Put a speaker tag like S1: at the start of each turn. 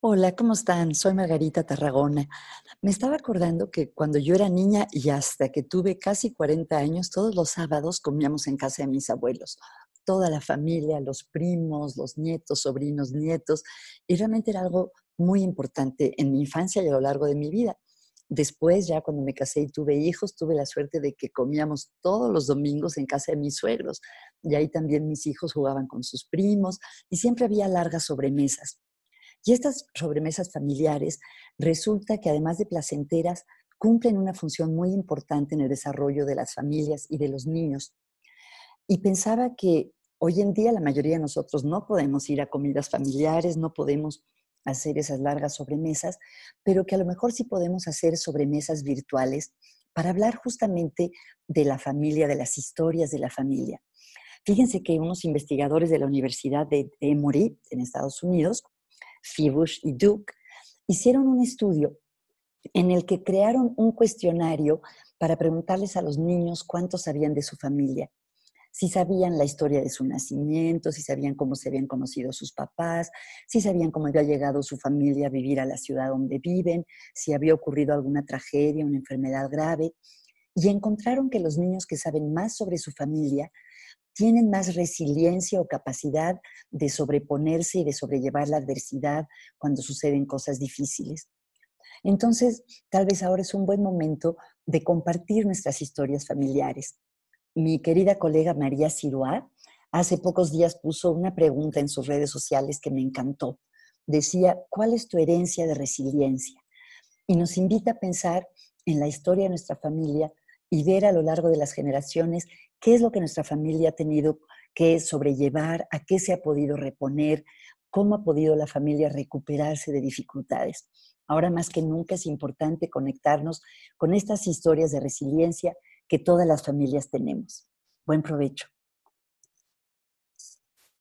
S1: Hola, ¿cómo están? Soy Margarita Tarragona. Me estaba acordando que cuando yo era niña y hasta que tuve casi 40 años, todos los sábados comíamos en casa de mis abuelos. Toda la familia, los primos, los nietos, sobrinos, nietos. Y realmente era algo muy importante en mi infancia y a lo largo de mi vida. Después, ya cuando me casé y tuve hijos, tuve la suerte de que comíamos todos los domingos en casa de mis suegros. Y ahí también mis hijos jugaban con sus primos y siempre había largas sobremesas. Y estas sobremesas familiares resulta que además de placenteras, cumplen una función muy importante en el desarrollo de las familias y de los niños. Y pensaba que hoy en día la mayoría de nosotros no podemos ir a comidas familiares, no podemos hacer esas largas sobremesas, pero que a lo mejor sí podemos hacer sobremesas virtuales para hablar justamente de la familia, de las historias de la familia. Fíjense que unos investigadores de la Universidad de Emory en Estados Unidos Fibush y Duke, hicieron un estudio en el que crearon un cuestionario para preguntarles a los niños cuánto sabían de su familia, si sabían la historia de su nacimiento, si sabían cómo se habían conocido sus papás, si sabían cómo había llegado su familia a vivir a la ciudad donde viven, si había ocurrido alguna tragedia, una enfermedad grave. Y encontraron que los niños que saben más sobre su familia tienen más resiliencia o capacidad de sobreponerse y de sobrellevar la adversidad cuando suceden cosas difíciles. Entonces, tal vez ahora es un buen momento de compartir nuestras historias familiares. Mi querida colega María Siroá hace pocos días puso una pregunta en sus redes sociales que me encantó. Decía, ¿cuál es tu herencia de resiliencia? Y nos invita a pensar en la historia de nuestra familia y ver a lo largo de las generaciones qué es lo que nuestra familia ha tenido que sobrellevar, a qué se ha podido reponer, cómo ha podido la familia recuperarse de dificultades. Ahora más que nunca es importante conectarnos con estas historias de resiliencia que todas las familias tenemos. Buen provecho.